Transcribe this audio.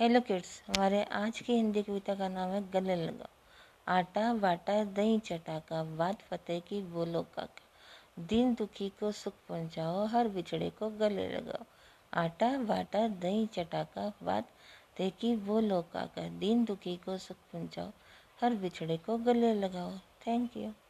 Hello kids, हमारे आज की हिंदी कविता का नाम है गले लगाओ आटा, बाटा, दही चटाका, बात फतेह की बोलो काका। दिन दुखी को सुख पहुंचाओ, हर बिछड़े को गले लगाओ। आटा, बाटा, दही चटाका, बात फतेह की बोलो काका। दिन दुखी को सुख पहुंचाओ, हर बिछड़े को गले लगाओ। Thank you